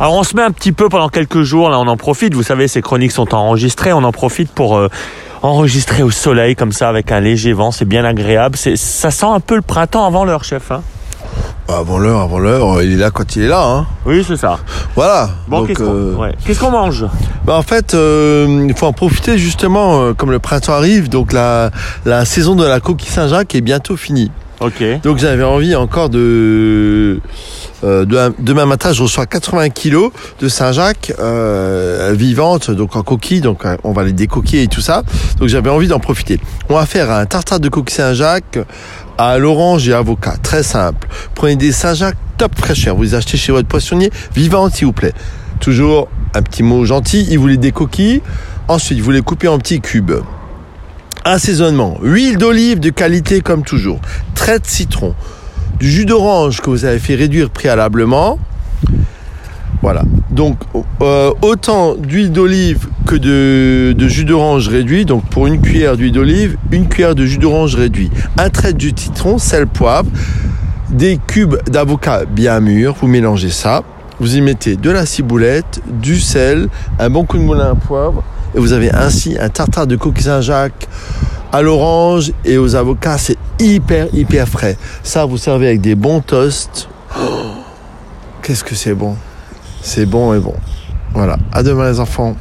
Alors on se met un petit peu pendant quelques jours, là on en profite, vous savez ces chroniques sont enregistrées, on en profite pour euh, enregistrer au soleil comme ça avec un léger vent, c'est bien agréable, c'est, ça sent un peu le printemps avant l'heure chef. Hein Bah, avant l'heure, avant l'heure, il est là quand il est là. Hein. oui c'est ça. Voilà. Bon Donc, qu'est-ce, qu'on, euh, ouais. qu'est-ce qu'on mange? bah, en fait, euh, il faut en profiter justement, euh, comme le printemps arrive, donc la, la saison de la coquille Saint-Jacques est bientôt finie. Ok. Donc j'avais envie encore de... Euh, de- demain matin, je reçois 80 kilos de Saint-Jacques euh, vivantes, donc en coquille, donc euh, on va les décoquiller et tout ça. Donc j'avais envie d'en profiter. On va faire un tartare de coquille Saint-Jacques à l'orange et avocat, très simple. Prenez des Saint-Jacques top fraîcheur, vous les achetez chez votre poissonnier, vivantes s'il vous plaît. Toujours un petit mot gentil, il vous les décoquille. Ensuite, vous les coupez en petits cubes. Assaisonnement, huile d'olive de qualité comme toujours, trait de citron, du jus d'orange que vous avez fait réduire préalablement. Voilà. Donc euh, autant d'huile d'olive que de, de jus d'orange réduit. Donc pour une cuillère d'huile d'olive, une cuillère de jus d'orange réduit, un trait de jus de citron, sel, poivre, des cubes d'avocat bien mûrs. Vous mélangez ça. Vous y mettez de la ciboulette, du sel, un bon coup de moulin à poivre. Et vous avez ainsi un tartare de coquille Saint-Jacques à l'orange et aux avocats. C'est hyper, hyper frais. Ça, vous servez avec des bons toasts. Oh, Qu'est-ce que c'est bon. C'est bon et bon. Voilà. À demain les enfants.